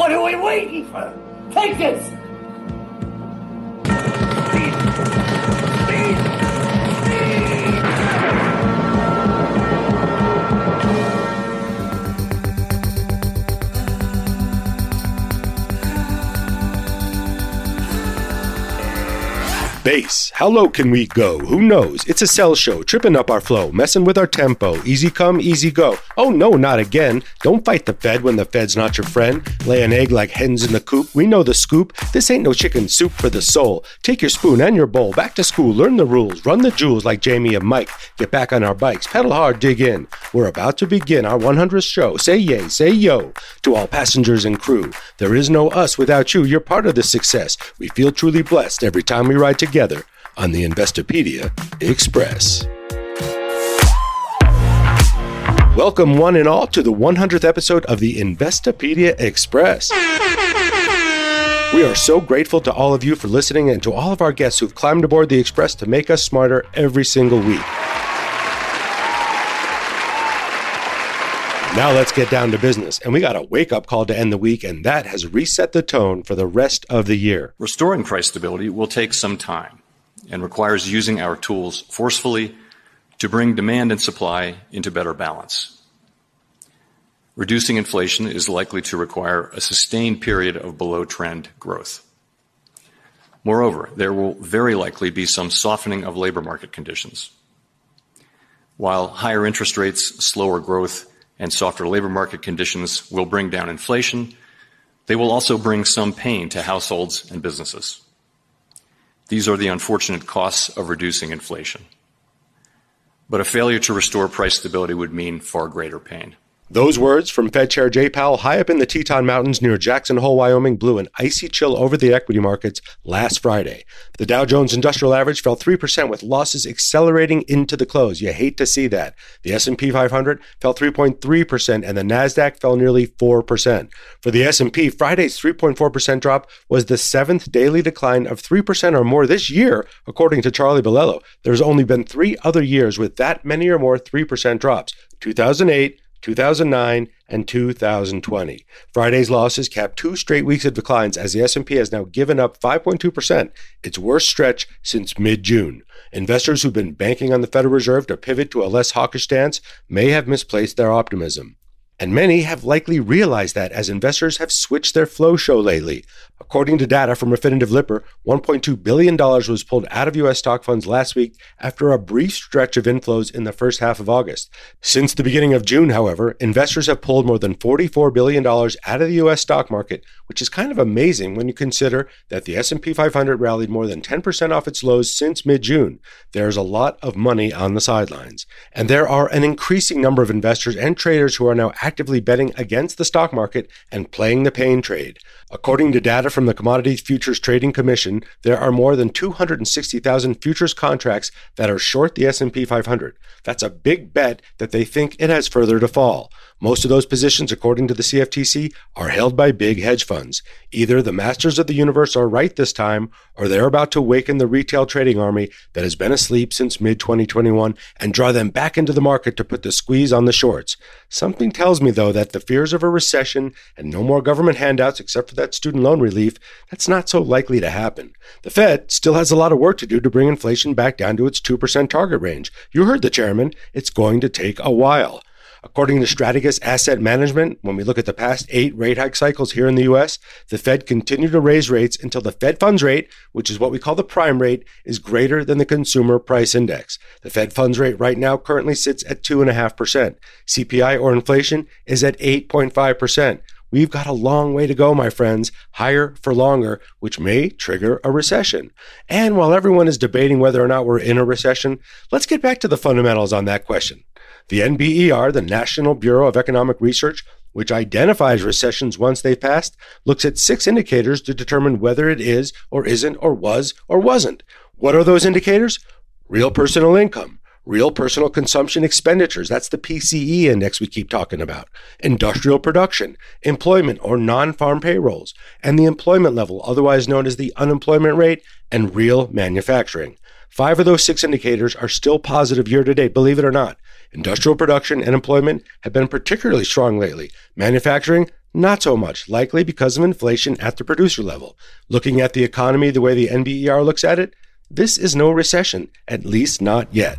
What are we waiting for? Take this! Bass. How low can we go? Who knows? It's a cell show, tripping up our flow, messing with our tempo. Easy come, easy go. Oh no, not again. Don't fight the Fed when the Fed's not your friend. Lay an egg like hens in the coop. We know the scoop. This ain't no chicken soup for the soul. Take your spoon and your bowl. Back to school, learn the rules, run the jewels like Jamie and Mike. Get back on our bikes, pedal hard, dig in. We're about to begin our 100th show. Say yay, say yo to all passengers and crew. There is no us without you. You're part of the success. We feel truly blessed every time we ride together on the Investopedia Express. Welcome, one and all, to the 100th episode of the Investopedia Express. We are so grateful to all of you for listening and to all of our guests who've climbed aboard the Express to make us smarter every single week. Now let's get down to business. And we got a wake up call to end the week, and that has reset the tone for the rest of the year. Restoring price stability will take some time and requires using our tools forcefully to bring demand and supply into better balance. Reducing inflation is likely to require a sustained period of below trend growth. Moreover, there will very likely be some softening of labor market conditions. While higher interest rates, slower growth, and softer labor market conditions will bring down inflation, they will also bring some pain to households and businesses. These are the unfortunate costs of reducing inflation. But a failure to restore price stability would mean far greater pain. Those words from Fed Chair Jay Powell high up in the Teton Mountains near Jackson Hole, Wyoming, blew an icy chill over the equity markets last Friday. The Dow Jones Industrial Average fell 3% with losses accelerating into the close. You hate to see that. The S&P 500 fell 3.3% and the Nasdaq fell nearly 4%. For the S&P, Friday's 3.4% drop was the seventh daily decline of 3% or more this year, according to Charlie Bilello. There's only been 3 other years with that many or more 3% drops. 2008 2009, and 2020. Friday's losses capped two straight weeks of declines as the S&P has now given up 5.2%, its worst stretch since mid-June. Investors who've been banking on the Federal Reserve to pivot to a less hawkish stance may have misplaced their optimism. And many have likely realized that as investors have switched their flow show lately. According to data from Refinitiv Lipper, $1.2 billion was pulled out of U.S. stock funds last week after a brief stretch of inflows in the first half of August. Since the beginning of June, however, investors have pulled more than $44 billion out of the U.S. stock market, which is kind of amazing when you consider that the S&P 500 rallied more than 10% off its lows since mid-June. There's a lot of money on the sidelines. And there are an increasing number of investors and traders who are now actively betting against the stock market and playing the pain trade. According to data from the Commodities Futures Trading Commission, there are more than 260,000 futures contracts that are short the S&P 500. That's a big bet that they think it has further to fall. Most of those positions, according to the CFTC, are held by big hedge funds. Either the masters of the universe are right this time, or they're about to waken the retail trading army that has been asleep since mid 2021 and draw them back into the market to put the squeeze on the shorts. Something tells me, though, that the fears of a recession and no more government handouts except for that student loan relief, that's not so likely to happen. The Fed still has a lot of work to do to bring inflation back down to its 2% target range. You heard the chairman. It's going to take a while. According to Strategas Asset Management, when we look at the past eight rate hike cycles here in the US, the Fed continued to raise rates until the Fed funds rate, which is what we call the prime rate, is greater than the consumer price index. The Fed funds rate right now currently sits at 2.5%. CPI or inflation is at 8.5%. We've got a long way to go, my friends, higher for longer, which may trigger a recession. And while everyone is debating whether or not we're in a recession, let's get back to the fundamentals on that question. The NBER, the National Bureau of Economic Research, which identifies recessions once they've passed, looks at six indicators to determine whether it is or isn't or was or wasn't. What are those indicators? Real personal income, real personal consumption expenditures, that's the PCE index we keep talking about, industrial production, employment or non farm payrolls, and the employment level, otherwise known as the unemployment rate, and real manufacturing. Five of those six indicators are still positive year to date, believe it or not. Industrial production and employment have been particularly strong lately. Manufacturing, Not so much, likely because of inflation at the producer level. Looking at the economy the way the NBER looks at it, this is no recession, at least not yet.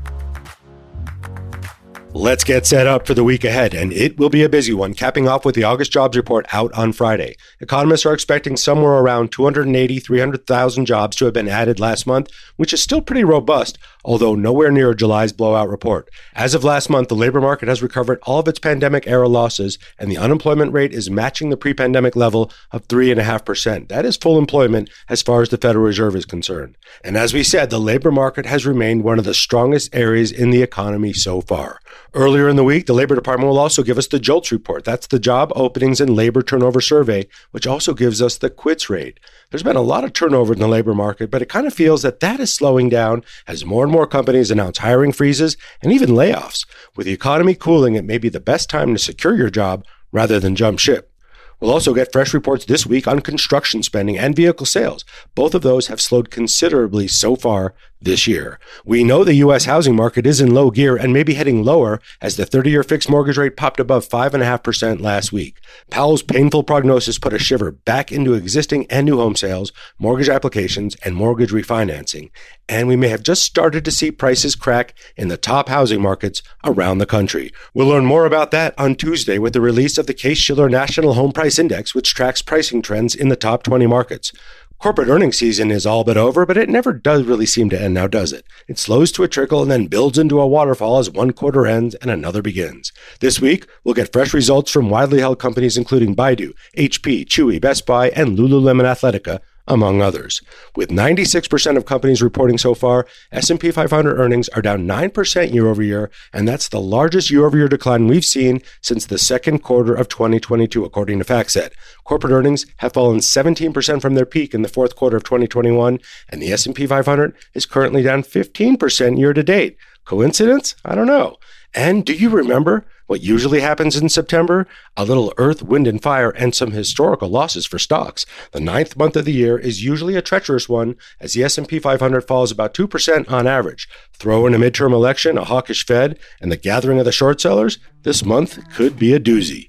Let's get set up for the week ahead, and it will be a busy one, capping off with the August jobs report out on Friday. Economists are expecting somewhere around 280, 300,000 jobs to have been added last month, which is still pretty robust, although nowhere near July's blowout report. As of last month, the labor market has recovered all of its pandemic era losses, and the unemployment rate is matching the pre pandemic level of 3.5%. That is full employment as far as the Federal Reserve is concerned. And as we said, the labor market has remained one of the strongest areas in the economy so far. Earlier in the week, the Labor Department will also give us the JOLTS report. That's the Job Openings and Labor Turnover Survey, which also gives us the quits rate. There's been a lot of turnover in the labor market, but it kind of feels that that is slowing down as more and more companies announce hiring freezes and even layoffs. With the economy cooling, it may be the best time to secure your job rather than jump ship. We'll also get fresh reports this week on construction spending and vehicle sales. Both of those have slowed considerably so far this year. We know the U.S. housing market is in low gear and may be heading lower as the 30 year fixed mortgage rate popped above 5.5% last week. Powell's painful prognosis put a shiver back into existing and new home sales, mortgage applications, and mortgage refinancing. And we may have just started to see prices crack in the top housing markets around the country. We'll learn more about that on Tuesday with the release of the Case Shiller National Home Price Index, which tracks pricing trends in the top 20 markets. Corporate earnings season is all but over, but it never does really seem to end now, does it? It slows to a trickle and then builds into a waterfall as one quarter ends and another begins. This week, we'll get fresh results from widely held companies including Baidu, HP, Chewy, Best Buy, and Lululemon Athletica, among others. With 96% of companies reporting so far, S&P 500 earnings are down 9% year over year, and that's the largest year-over-year decline we've seen since the second quarter of 2022 according to FactSet. Corporate earnings have fallen 17% from their peak in the fourth quarter of 2021, and the S&P 500 is currently down 15% year to date. Coincidence? I don't know. And do you remember what usually happens in September? A little earth, wind, and fire, and some historical losses for stocks. The ninth month of the year is usually a treacherous one, as the S&P 500 falls about 2% on average. Throw in a midterm election, a hawkish Fed, and the gathering of the short sellers, this month could be a doozy.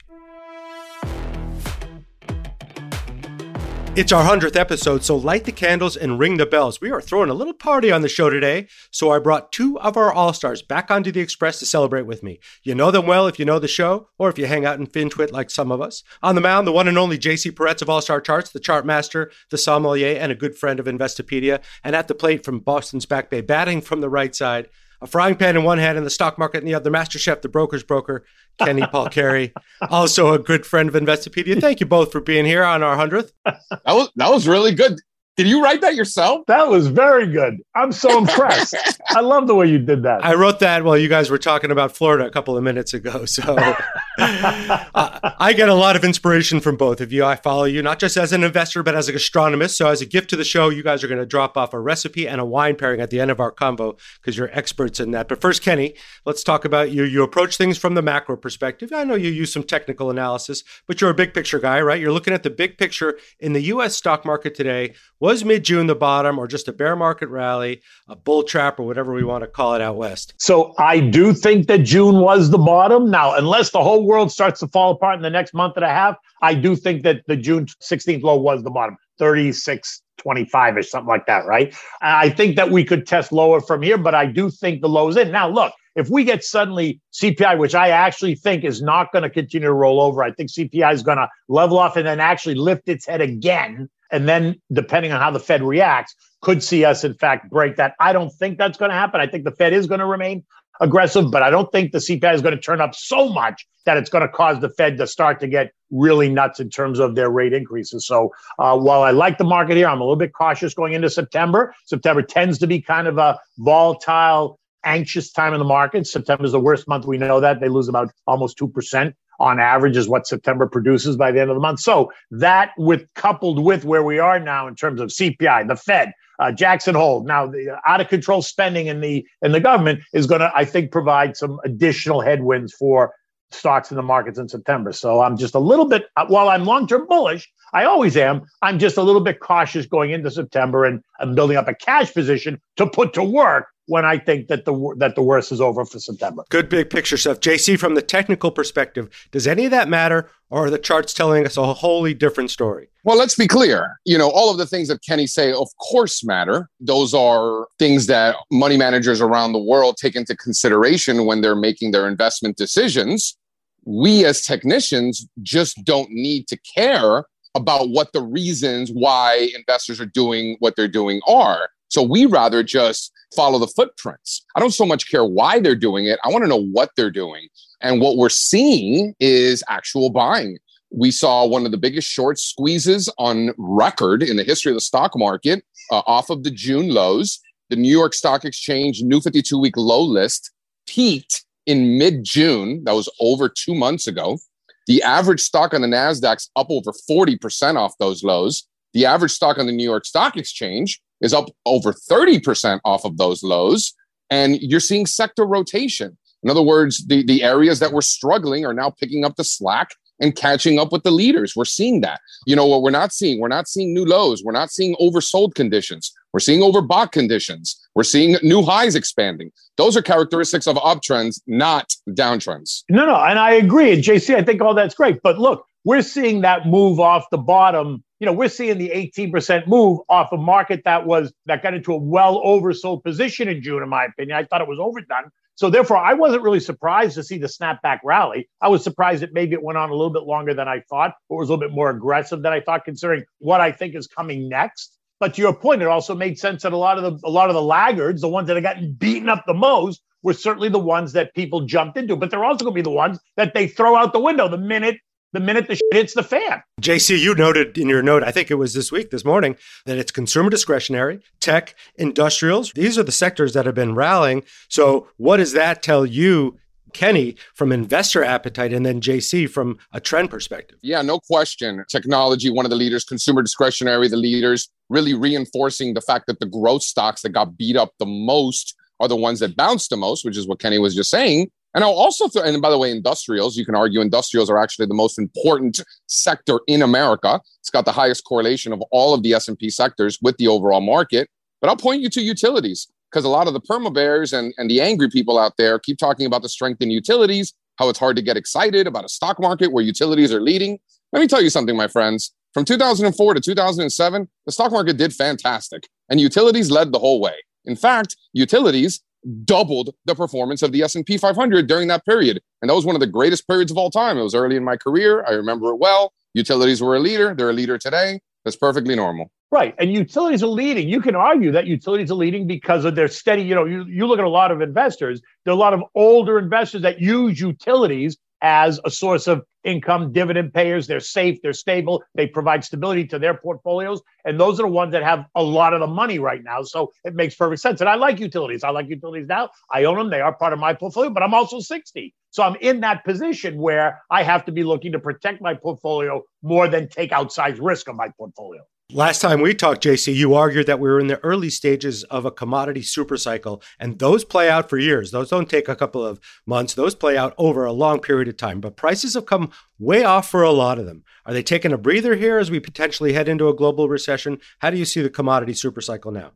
It's our 100th episode, so light the candles and ring the bells. We are throwing a little party on the show today, so I brought two of our All Stars back onto the Express to celebrate with me. You know them well if you know the show, or if you hang out in FinTwit like some of us. On the mound, the one and only JC Parets of All Star Charts, the chart master, the sommelier, and a good friend of Investopedia. And at the plate from Boston's Back Bay, batting from the right side, a frying pan in one hand and the stock market in the other. Master Chef, the broker's broker, Kenny Polcari, also a good friend of Investopedia. Thank you both for being here on our hundredth. That was that was really good. Did you write that yourself? That was very good. I'm so impressed. I love the way you did that. I wrote that while you guys were talking about Florida a couple of minutes ago. So uh, I get a lot of inspiration from both of you. I follow you not just as an investor, but as a gastronomist. So as a gift to the show, you guys are going to drop off a recipe and a wine pairing at the end of our convo because you're experts in that. But first, Kenny, let's talk about you. You approach things from the macro perspective. I know you use some technical analysis, but you're a big picture guy, right? You're looking at the big picture in the U.S. stock market today. Was mid June the bottom or just a bear market rally, a bull trap, or whatever we want to call it out west? So I do think that June was the bottom. Now, unless the whole world starts to fall apart in the next month and a half, I do think that the June 16th low was the bottom, 36. 25 or something like that, right? I think that we could test lower from here, but I do think the low's in. Now, look, if we get suddenly CPI, which I actually think is not going to continue to roll over, I think CPI is going to level off and then actually lift its head again and then depending on how the Fed reacts, could see us in fact break that. I don't think that's going to happen. I think the Fed is going to remain aggressive, but I don't think the CPI is going to turn up so much that it's going to cause the Fed to start to get really nuts in terms of their rate increases. So uh, while I like the market here, I'm a little bit cautious going into September. September tends to be kind of a volatile, anxious time in the market. September is the worst month. We know that they lose about almost two percent on average is what September produces by the end of the month. So that with coupled with where we are now in terms of CPI, the Fed, uh, Jackson Hole, now the out of control spending in the in the government is going to, I think, provide some additional headwinds for stocks in the markets in September. So I'm just a little bit, uh, while I'm long term bullish, I always am. I'm just a little bit cautious going into September and I'm building up a cash position to put to work when I think that the that the worst is over for September. Good big picture stuff. JC, from the technical perspective, does any of that matter, or are the charts telling us a wholly different story? Well, let's be clear. You know, all of the things that Kenny say, of course, matter. Those are things that money managers around the world take into consideration when they're making their investment decisions. We as technicians just don't need to care about what the reasons why investors are doing what they're doing are. So we rather just follow the footprints. I don't so much care why they're doing it. I want to know what they're doing. And what we're seeing is actual buying. We saw one of the biggest short squeezes on record in the history of the stock market uh, off of the June lows. The New York Stock Exchange new 52 week low list peaked in mid June. That was over two months ago. The average stock on the NASDAQ's up over 40% off those lows. The average stock on the New York Stock Exchange is up over 30% off of those lows. And you're seeing sector rotation. In other words, the, the areas that were struggling are now picking up the slack and catching up with the leaders. We're seeing that. You know what we're not seeing? We're not seeing new lows. We're not seeing oversold conditions. We're seeing overbought conditions. We're seeing new highs expanding. Those are characteristics of uptrends, not downtrends. No, no, and I agree. JC, I think all that's great. But look, we're seeing that move off the bottom you know, we're seeing the 18% move off a market that was that got into a well oversold position in June, in my opinion. I thought it was overdone. So therefore, I wasn't really surprised to see the snapback rally. I was surprised that maybe it went on a little bit longer than I thought, or was a little bit more aggressive than I thought, considering what I think is coming next. But to your point, it also made sense that a lot of the a lot of the laggards, the ones that have gotten beaten up the most, were certainly the ones that people jumped into. But they're also going to be the ones that they throw out the window the minute the minute the shit hits the fan. JC, you noted in your note, I think it was this week, this morning, that it's consumer discretionary, tech, industrials. These are the sectors that have been rallying. So, what does that tell you, Kenny, from investor appetite, and then JC from a trend perspective? Yeah, no question. Technology, one of the leaders, consumer discretionary, the leaders, really reinforcing the fact that the growth stocks that got beat up the most are the ones that bounced the most, which is what Kenny was just saying. And I'll also, th- and by the way, industrials, you can argue industrials are actually the most important sector in America. It's got the highest correlation of all of the S&P sectors with the overall market. But I'll point you to utilities because a lot of the perma bears and, and the angry people out there keep talking about the strength in utilities, how it's hard to get excited about a stock market where utilities are leading. Let me tell you something, my friends. From 2004 to 2007, the stock market did fantastic and utilities led the whole way. In fact, utilities doubled the performance of the S&P 500 during that period. And that was one of the greatest periods of all time. It was early in my career. I remember it well. Utilities were a leader. They're a leader today. That's perfectly normal. Right. And utilities are leading. You can argue that utilities are leading because of their steady, you know, you, you look at a lot of investors, there are a lot of older investors that use utilities as a source of income, dividend payers. They're safe, they're stable, they provide stability to their portfolios. And those are the ones that have a lot of the money right now. So it makes perfect sense. And I like utilities. I like utilities now. I own them, they are part of my portfolio, but I'm also 60. So I'm in that position where I have to be looking to protect my portfolio more than take outsized risk on my portfolio. Last time we talked, JC, you argued that we were in the early stages of a commodity supercycle, and those play out for years. Those don't take a couple of months, those play out over a long period of time. But prices have come way off for a lot of them. Are they taking a breather here as we potentially head into a global recession? How do you see the commodity supercycle now?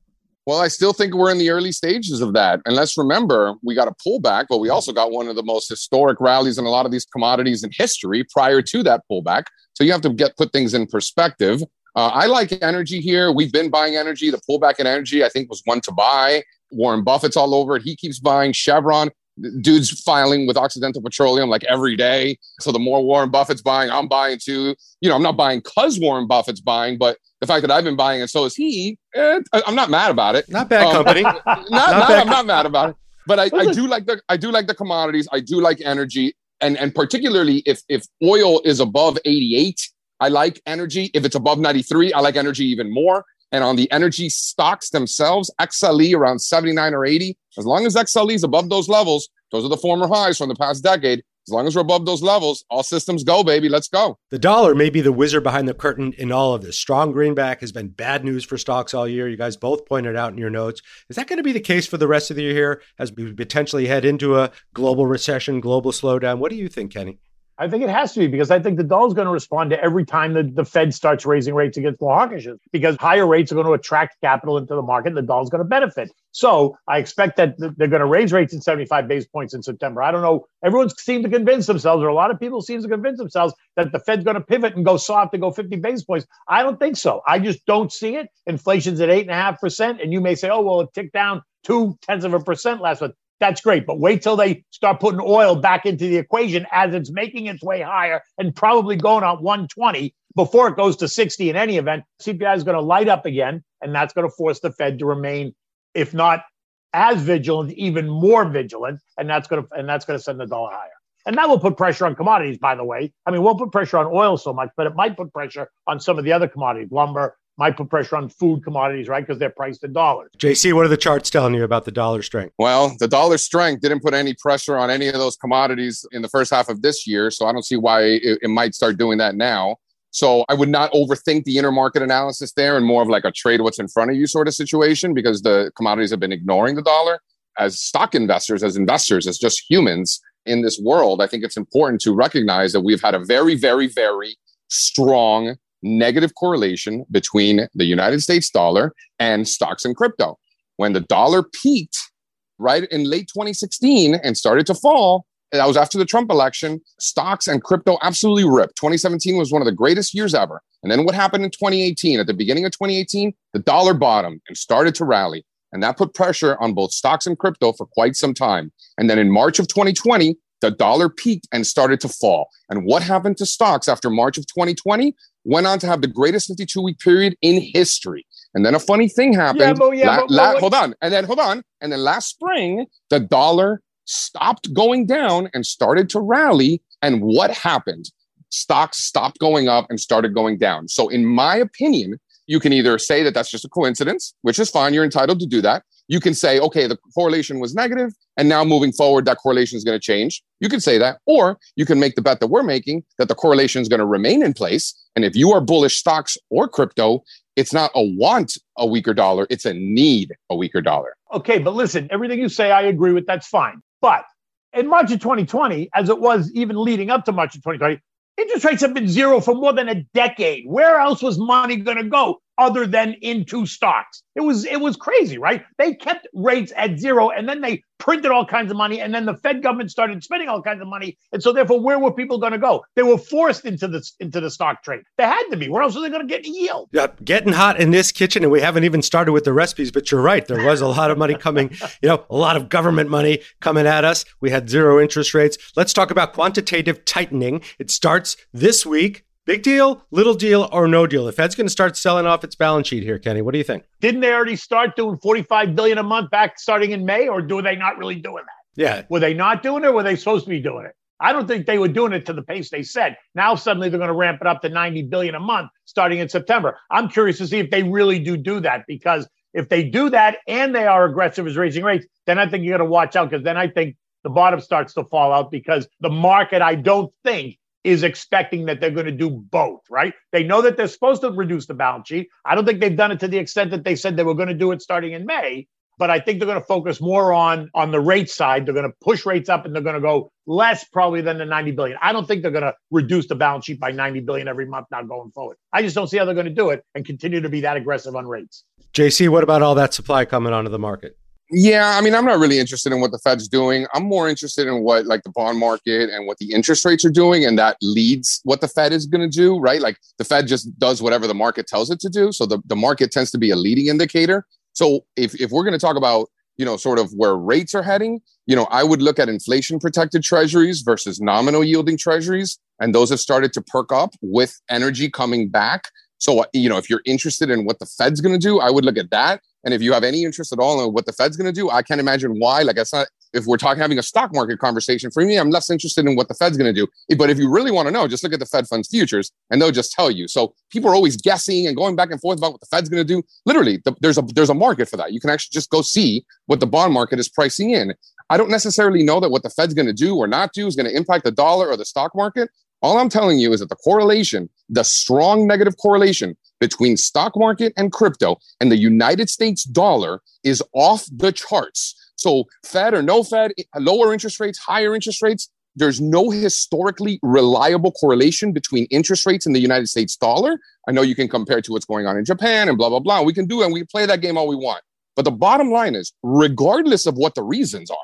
Well, I still think we're in the early stages of that. And let's remember, we got a pullback, but we also got one of the most historic rallies in a lot of these commodities in history prior to that pullback. So you have to get put things in perspective. Uh, I like energy here. We've been buying energy. The pullback in energy, I think, was one to buy. Warren Buffett's all over it. He keeps buying Chevron. Dude's filing with Occidental Petroleum like every day. So the more Warren Buffett's buying, I'm buying too. You know, I'm not buying because Warren Buffett's buying, but the fact that I've been buying and so is he, eh, I'm not mad about it. Not bad um, company. not, not, not bad. I'm not mad about it. But I, I do like the I do like the commodities. I do like energy, and and particularly if if oil is above 88 I like energy. If it's above 93, I like energy even more. And on the energy stocks themselves, XLE around 79 or 80, as long as XLE is above those levels, those are the former highs from the past decade. As long as we're above those levels, all systems go, baby. Let's go. The dollar may be the wizard behind the curtain in all of this. Strong greenback has been bad news for stocks all year. You guys both pointed out in your notes. Is that going to be the case for the rest of the year here as we potentially head into a global recession, global slowdown? What do you think, Kenny? I think it has to be because I think the dollar is going to respond to every time the, the Fed starts raising rates against the hawkishes because higher rates are going to attract capital into the market and the dollar is going to benefit. So I expect that they're going to raise rates in 75 base points in September. I don't know. Everyone seems to convince themselves, or a lot of people seem to convince themselves that the Fed's going to pivot and go soft and go 50 base points. I don't think so. I just don't see it. Inflation's at eight and a half percent. And you may say, oh, well, it ticked down two tenths of a percent last month that's great. But wait till they start putting oil back into the equation as it's making its way higher and probably going on 120 before it goes to 60 in any event. CPI is going to light up again, and that's going to force the Fed to remain, if not as vigilant, even more vigilant, and that's going to and that's going to send the dollar higher. And that will put pressure on commodities, by the way. I mean, won't put pressure on oil so much, but it might put pressure on some of the other commodities, lumber, might put pressure on food commodities, right? Because they're priced in dollars. JC, what are the charts telling you about the dollar strength? Well, the dollar strength didn't put any pressure on any of those commodities in the first half of this year. So I don't see why it, it might start doing that now. So I would not overthink the intermarket analysis there and more of like a trade what's in front of you sort of situation because the commodities have been ignoring the dollar. As stock investors, as investors, as just humans in this world, I think it's important to recognize that we've had a very, very, very strong negative correlation between the United States dollar and stocks and crypto. When the dollar peaked right in late 2016 and started to fall, that was after the Trump election, stocks and crypto absolutely ripped. 2017 was one of the greatest years ever. And then what happened in 2018? At the beginning of 2018, the dollar bottomed and started to rally. And that put pressure on both stocks and crypto for quite some time. And then in March of 2020, the dollar peaked and started to fall. And what happened to stocks after March of 2020? Went on to have the greatest 52 week period in history. And then a funny thing happened. Yeah, but, yeah, la- but, la- hold on. And then hold on. And then last spring, the dollar stopped going down and started to rally. And what happened? Stocks stopped going up and started going down. So, in my opinion, you can either say that that's just a coincidence, which is fine. You're entitled to do that you can say, okay, the correlation was negative, and now moving forward, that correlation is going to change. You can say that, or you can make the bet that we're making that the correlation is going to remain in place. And if you are bullish stocks or crypto, it's not a want a weaker dollar, it's a need a weaker dollar. Okay, but listen, everything you say, I agree with. That's fine. But in March of 2020, as it was even leading up to March of 2020, interest rates have been zero for more than a decade. Where else was money going to go? Other than into stocks. It was it was crazy, right? They kept rates at zero and then they printed all kinds of money and then the Fed government started spending all kinds of money. And so therefore where were people going to go? They were forced into the into the stock trade. They had to be. Where else were they going to get yield? Yeah, getting hot in this kitchen and we haven't even started with the recipes, but you're right. There was a lot of money coming, you know, a lot of government money coming at us. We had zero interest rates. Let's talk about quantitative tightening. It starts this week Big deal, little deal, or no deal? The Fed's going to start selling off its balance sheet here, Kenny. What do you think? Didn't they already start doing 45 billion a month back starting in May, or do they not really doing that? Yeah. Were they not doing it, or were they supposed to be doing it? I don't think they were doing it to the pace they said. Now suddenly they're going to ramp it up to 90 billion a month starting in September. I'm curious to see if they really do do that because if they do that and they are aggressive as raising rates, then I think you got to watch out because then I think the bottom starts to fall out because the market, I don't think, is expecting that they're going to do both, right? They know that they're supposed to reduce the balance sheet. I don't think they've done it to the extent that they said they were going to do it starting in May, but I think they're going to focus more on on the rate side. They're going to push rates up and they're going to go less probably than the 90 billion. I don't think they're going to reduce the balance sheet by 90 billion every month now going forward. I just don't see how they're going to do it and continue to be that aggressive on rates. JC, what about all that supply coming onto the market? Yeah, I mean, I'm not really interested in what the Fed's doing. I'm more interested in what like the bond market and what the interest rates are doing, and that leads what the Fed is going to do, right? Like the Fed just does whatever the market tells it to do. So the, the market tends to be a leading indicator. So if, if we're going to talk about, you know, sort of where rates are heading, you know, I would look at inflation protected treasuries versus nominal yielding treasuries. And those have started to perk up with energy coming back. So, you know, if you're interested in what the Fed's going to do, I would look at that. And if you have any interest at all in what the Fed's going to do, I can't imagine why. Like, that's not, if we're talking having a stock market conversation, for me, I'm less interested in what the Fed's going to do. But if you really want to know, just look at the Fed funds futures and they'll just tell you. So people are always guessing and going back and forth about what the Fed's going to do. Literally, the, there's a there's a market for that. You can actually just go see what the bond market is pricing in. I don't necessarily know that what the Fed's going to do or not do is going to impact the dollar or the stock market. All I'm telling you is that the correlation, the strong negative correlation between stock market and crypto and the United States dollar is off the charts. So, Fed or no Fed, lower interest rates, higher interest rates, there's no historically reliable correlation between interest rates and the United States dollar. I know you can compare to what's going on in Japan and blah, blah, blah. We can do it and we play that game all we want. But the bottom line is, regardless of what the reasons are,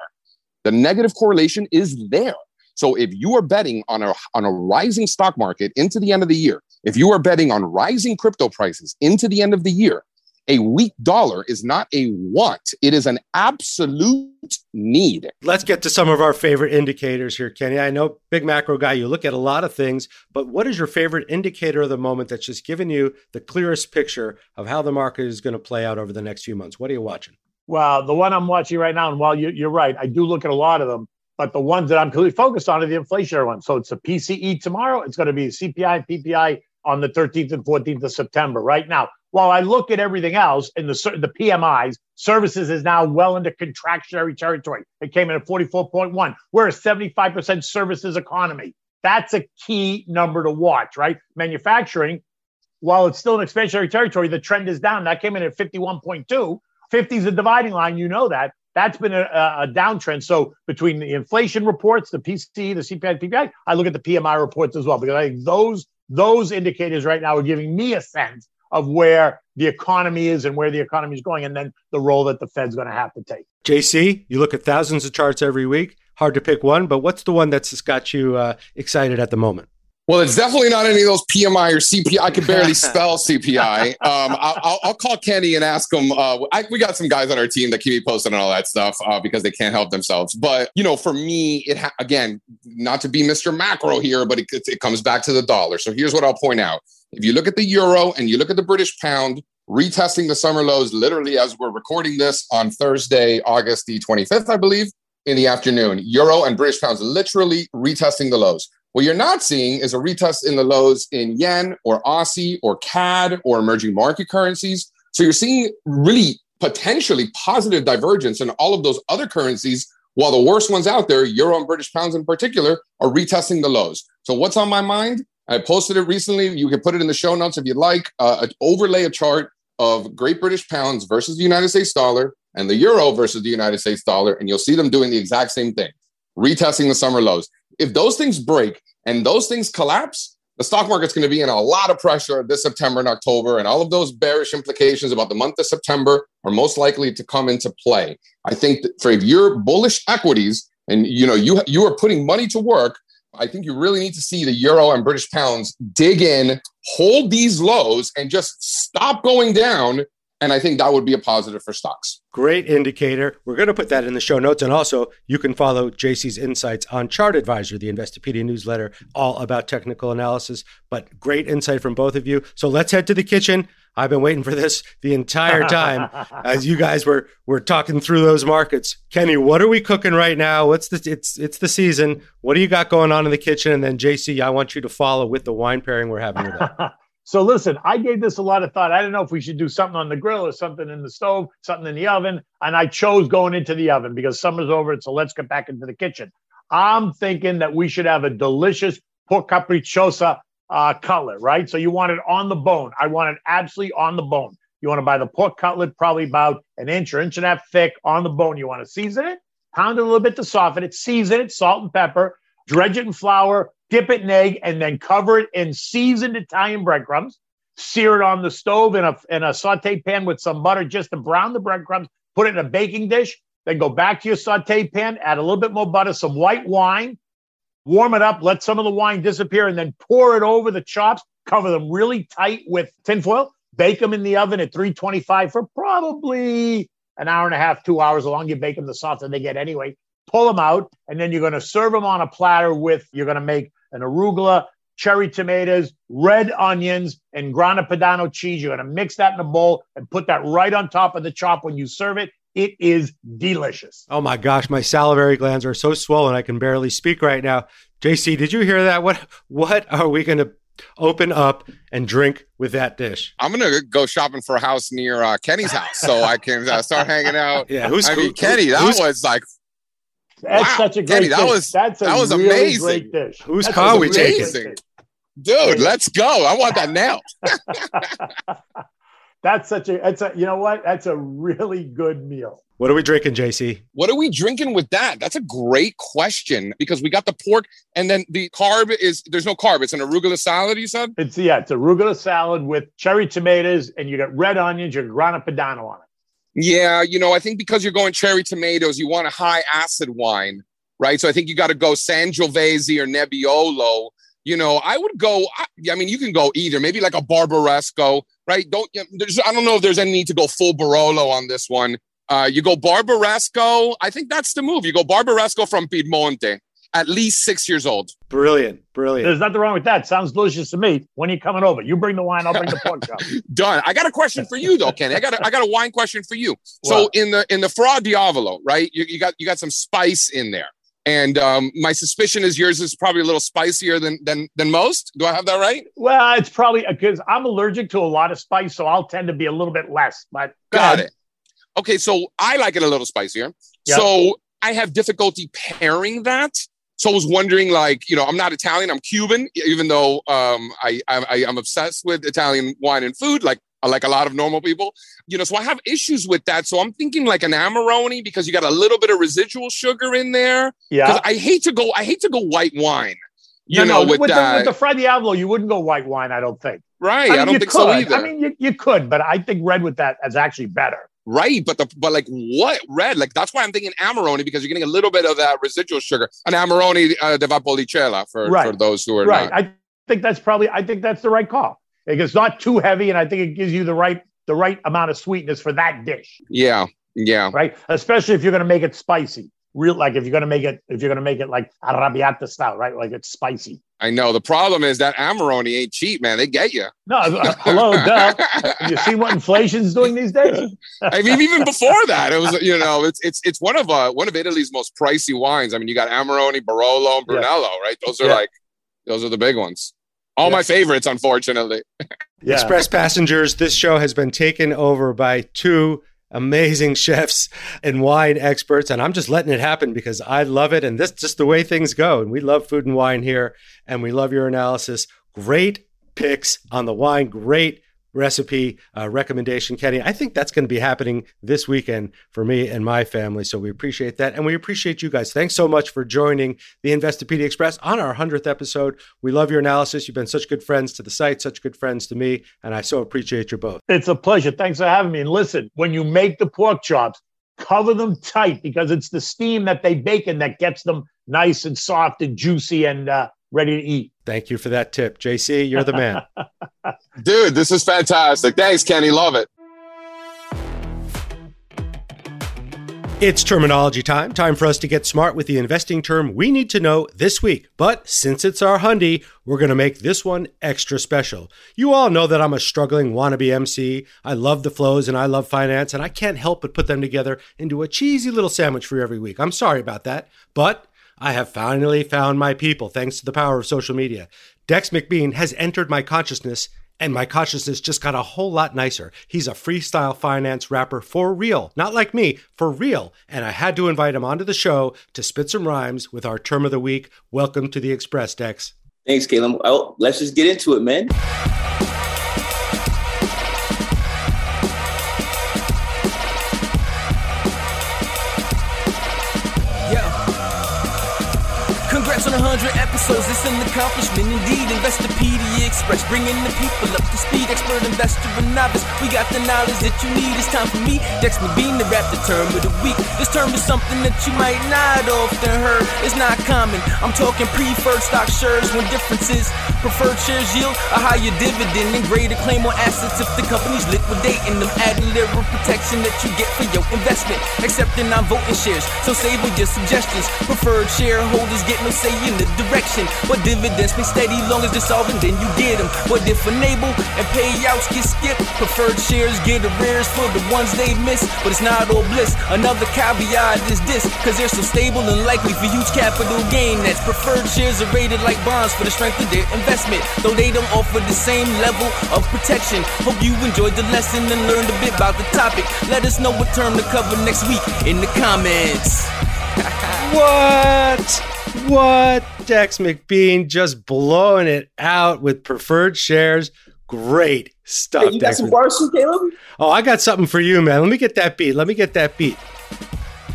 the negative correlation is there. So if you are betting on a, on a rising stock market into the end of the year, if you are betting on rising crypto prices into the end of the year, a weak dollar is not a want, it is an absolute need. Let's get to some of our favorite indicators here, Kenny. I know, big macro guy, you look at a lot of things, but what is your favorite indicator of the moment that's just giving you the clearest picture of how the market is going to play out over the next few months? What are you watching? Well, the one I'm watching right now, and while you, are right, I do look at a lot of them, but the ones that I'm clearly focused on are the inflationary ones. So it's a PCE tomorrow. It's going to be CPI PPI on the 13th and 14th of September. Right now, while I look at everything else in the the PMIs, services is now well into contractionary territory. It came in at 44.1. We're a 75% services economy. That's a key number to watch, right? Manufacturing, while it's still in expansionary territory, the trend is down. That came in at 51.2. 50 is a dividing line. You know that. That's been a, a downtrend. So between the inflation reports, the PCE, the CPI, PPI, I look at the PMI reports as well because I think those those indicators right now are giving me a sense of where the economy is and where the economy is going, and then the role that the Fed's going to have to take. JC, you look at thousands of charts every week. Hard to pick one, but what's the one that's got you uh, excited at the moment? Well, it's definitely not any of those PMI or CPI. I can barely spell CPI. Um, I'll, I'll, call Kenny and ask him. Uh, I, we got some guys on our team that keep me posted on all that stuff uh, because they can't help themselves. But you know, for me, it ha- again, not to be Mr. Macro here, but it, it comes back to the dollar. So here's what I'll point out: if you look at the euro and you look at the British pound, retesting the summer lows, literally as we're recording this on Thursday, August the 25th, I believe, in the afternoon. Euro and British pounds literally retesting the lows. What you're not seeing is a retest in the lows in yen or Aussie or CAD or emerging market currencies. So you're seeing really potentially positive divergence in all of those other currencies, while the worst ones out there, euro and British pounds in particular, are retesting the lows. So what's on my mind? I posted it recently. You can put it in the show notes if you'd like. Uh, an overlay a chart of Great British pounds versus the United States dollar and the euro versus the United States dollar, and you'll see them doing the exact same thing, retesting the summer lows if those things break and those things collapse, the stock market's going to be in a lot of pressure this September and October, and all of those bearish implications about the month of September are most likely to come into play. I think for if you're bullish equities and you know you you are putting money to work, I think you really need to see the euro and British pounds dig in, hold these lows, and just stop going down and I think that would be a positive for stocks. Great indicator. We're going to put that in the show notes. And also, you can follow JC's insights on Chart Advisor, the Investopedia newsletter, all about technical analysis. But great insight from both of you. So let's head to the kitchen. I've been waiting for this the entire time as you guys were were talking through those markets. Kenny, what are we cooking right now? What's the it's it's the season. What do you got going on in the kitchen? And then JC, I want you to follow with the wine pairing we're having with that. So listen, I gave this a lot of thought. I don't know if we should do something on the grill or something in the stove, something in the oven. And I chose going into the oven because summer's over. So let's get back into the kitchen. I'm thinking that we should have a delicious pork capricciosa uh, cutlet, right? So you want it on the bone. I want it absolutely on the bone. You want to buy the pork cutlet, probably about an inch or inch and a half thick on the bone. You want to season it, pound it a little bit to soften it, season it, salt and pepper, dredge it in flour, dip it in egg, and then cover it in seasoned Italian breadcrumbs. Sear it on the stove in a, in a saute pan with some butter just to brown the breadcrumbs. Put it in a baking dish. Then go back to your saute pan, add a little bit more butter, some white wine, warm it up, let some of the wine disappear, and then pour it over the chops. Cover them really tight with tinfoil. Bake them in the oven at 325 for probably an hour and a half, two hours. Longer you bake them, the softer they get anyway. Pull them out, and then you're going to serve them on a platter with, you're going to make an arugula, cherry tomatoes, red onions, and grana padano cheese. You're going to mix that in a bowl and put that right on top of the chop when you serve it. It is delicious. Oh my gosh, my salivary glands are so swollen I can barely speak right now. JC, did you hear that? What what are we going to open up and drink with that dish? I'm gonna go shopping for a house near uh, Kenny's house so I can uh, start hanging out. Yeah, who's I who, mean, Kenny? That was like that's wow. such a great Kenny, dish. that was That's a that was really amazing. great dish. Whose That's car a we taking? Dude, let's go. I want that now. That's such a that's a you know what? That's a really good meal. What are we drinking, JC? What are we drinking with that? That's a great question because we got the pork and then the carb is there's no carb. It's an arugula salad, you said? It's yeah, it's arugula salad with cherry tomatoes and you got red onions, you got grana padano on it. Yeah, you know, I think because you're going cherry tomatoes, you want a high acid wine, right? So I think you got to go Sangiovese or Nebbiolo. You know, I would go. I mean, you can go either. Maybe like a Barbaresco, right? Don't. There's. I don't know if there's any need to go full Barolo on this one. Uh, you go Barbaresco. I think that's the move. You go Barbaresco from Piedmonte, at least six years old. Brilliant, brilliant. There's nothing wrong with that. Sounds delicious to me. When are you coming over? You bring the wine, I'll bring the pork chop. Done. I got a question for you though, Kenny. I got a, I got a wine question for you. So in the in the Fra Diavolo, right? You, you got you got some spice in there. And um, my suspicion is yours is probably a little spicier than than than most. Do I have that right? Well, it's probably because I'm allergic to a lot of spice, so I'll tend to be a little bit less. But got it. Okay, so I like it a little spicier. Yep. So I have difficulty pairing that. So I was wondering, like, you know, I'm not Italian, I'm Cuban, even though um, I, I I'm obsessed with Italian wine and food, like like a lot of normal people. You know, so I have issues with that. So I'm thinking like an Amarone because you got a little bit of residual sugar in there. Yeah. Because I hate to go, I hate to go white wine. You no, know, no, with, with, that. the, with the Fra Diavolo, you wouldn't go white wine, I don't think. Right. I, mean, I don't think could. so either. I mean, you, you could, but I think red with that is actually better. Right, but the but like what red? Like that's why I'm thinking Amarone because you're getting a little bit of that residual sugar. An Amarone uh, de Valpolicella for Right. for those who are Right. not. I think that's probably I think that's the right call. It's not too heavy, and I think it gives you the right the right amount of sweetness for that dish, Yeah, yeah. right? Especially if you're going to make it spicy. Real like if you're going to make it if you're going to make it like arrabbiata style, right? Like it's spicy. I know. The problem is that Amarone ain't cheap, man. They get you. No, uh, hello, duh. Have you seen what inflation's doing these days? I mean, even before that, it was you know, it's it's it's one of uh one of Italy's most pricey wines. I mean, you got Amarone, Barolo, and Yeah. Brunello, right? Those are Yeah. like those are the big ones. All Yeah. my favorites, unfortunately. Yeah. Express passengers, this show has been taken over by two amazing chefs and wine experts, and I'm just letting it happen because I love it, and this is just the way things go. And we love food and wine here, and we love your analysis. Great picks on the wine, great recipe uh, recommendation, Kenny. I think that's going to be happening this weekend for me and my family. So we appreciate that. And we appreciate you guys. Thanks so much for joining the Investopedia Express on our 100th episode. We love your analysis. You've been such good friends to the site, such good friends to me. And I so appreciate you both. It's a pleasure. Thanks for having me. And listen, when you make the pork chops, cover them tight because it's the steam that they bake in that gets them nice and soft and juicy and uh, ready to eat. Thank you for that tip. JC, you're the man. Dude, this is fantastic. Thanks, Kenny. Love it. It's terminology time. Time for us to get smart with the investing term we need to know this week. But since it's our hundy, we're going to make this one extra special. You all know that I'm a struggling wannabe MC. I love the flows and I love finance, and I can't help but put them together into a cheesy little sandwich for you every week. I'm sorry about that. But I have finally found my people thanks to the power of social media. Dex McBean has entered my consciousness and my consciousness just got a whole lot nicer. He's a freestyle finance rapper for real, not like me, for real. And I had to invite him onto the show to spit some rhymes with our term of the week. Welcome to the Express, Dex. Thanks, Caleb. Let's just get into it, man. 100 episodes, it's an accomplishment indeed. Investopedia Express, bringing the people up to speed. Expert investor and novice, we got the knowledge that you need. It's time for me, Dex McBean, to rap the term of the week. This term is something that you might not often heard. It's not common. I'm talking preferred stock shares when differences. Preferred shares yield a higher dividend and greater claim on assets if the company's liquidating them. Adding little protection that you get for your investment. Accepting non-voting shares, so save on your suggestions. Preferred shareholders get no say in the direction. But dividends stay steady long as they're solving, then you get them. But if enable and payouts get skipped, preferred shares get arrears for the ones they miss. But it's not all bliss. Another caveat is this, cause they're so stable and likely for huge capital gain. That's preferred shares are rated like bonds for the strength of their investment. Though they don't offer the same level of protection. Hope you enjoyed the lesson and learned a bit about the topic. Let us know what term to cover next week in the comments. What? What? Dex McBean just blowing it out with preferred shares. Great stuff. Hey, you got Dex some bars Caleb? Oh, I got something for you, man. Let me get that beat. Let me get that beat.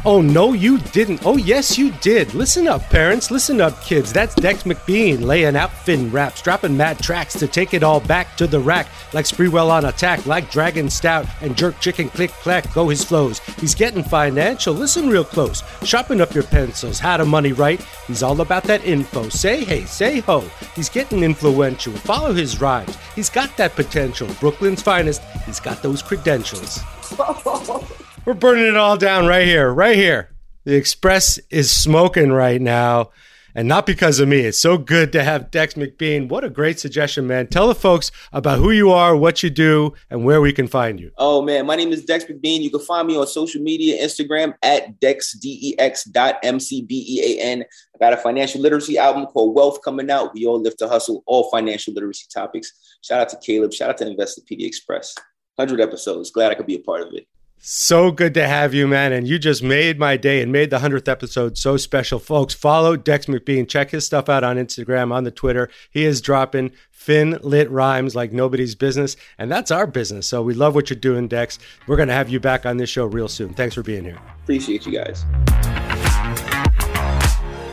Oh, no, you didn't. Oh, yes, you did. Listen up, parents. Listen up, kids. That's Dex McBean laying out fin raps, dropping mad tracks to take it all back to the rack. Like Sprewell on attack, like Dragon Stout and Jerk Chicken Click Clack go his flows. He's getting financial. Listen real close. Sharpen up your pencils. How to money right. He's all about that info. Say hey, say ho. He's getting influential. Follow his rhymes. He's got that potential. Brooklyn's finest. He's got those credentials. We're burning it all down right here, right here. The Express is smoking right now, and not because of me. It's so good to have Dex McBean. What a great suggestion, man. Tell the folks about who you are, what you do, and where we can find you. Oh man, my name is Dex McBean. You can find me on social media, Instagram at Dex D E X dot M C B E A N. I got a financial literacy album called Wealth coming out. We all live to hustle, all financial literacy topics. Shout out to Caleb. Shout out to Investopedia Express. 100 episodes. Glad I could be a part of it. So good to have you, man. And you just made my day and made the 100th episode so special. Folks, follow Dex McBean. Check his stuff out on Instagram, on the Twitter. He is dropping fin lit rhymes like nobody's business. And that's our business. So we love what you're doing, Dex. We're going to have you back on this show real soon. Thanks for being here. Appreciate you guys.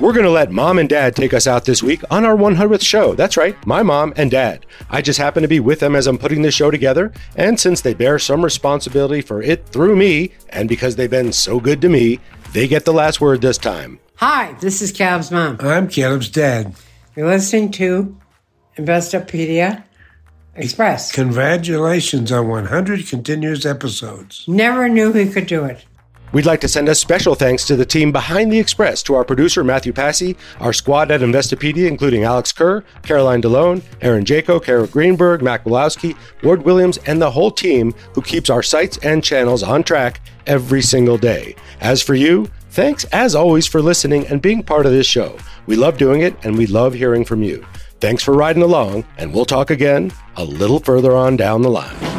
We're going to let mom and dad take us out this week on our 100th show. That's right, my mom and dad. I just happen to be with them as I'm putting this show together, and since they bear some responsibility for it through me, and because they've been so good to me, they get the last word this time. Hi, this is Caleb's mom. I'm Caleb's dad. You're listening to Investopedia Express. Congratulations on 100 continuous episodes. Never knew he could do it. We'd like to send a special thanks to the team behind the Express, to our producer Matthew Passy, our squad at Investopedia, including Alex Kerr, Caroline DeLone, Aaron Jaco, Kara Greenberg, Mac Walowski, Ward Williams, and the whole team who keeps our sites and channels on track every single day. As for you, thanks as always for listening and being part of this show. We love doing it and we love hearing from you. Thanks for riding along, and we'll talk again a little further on down the line.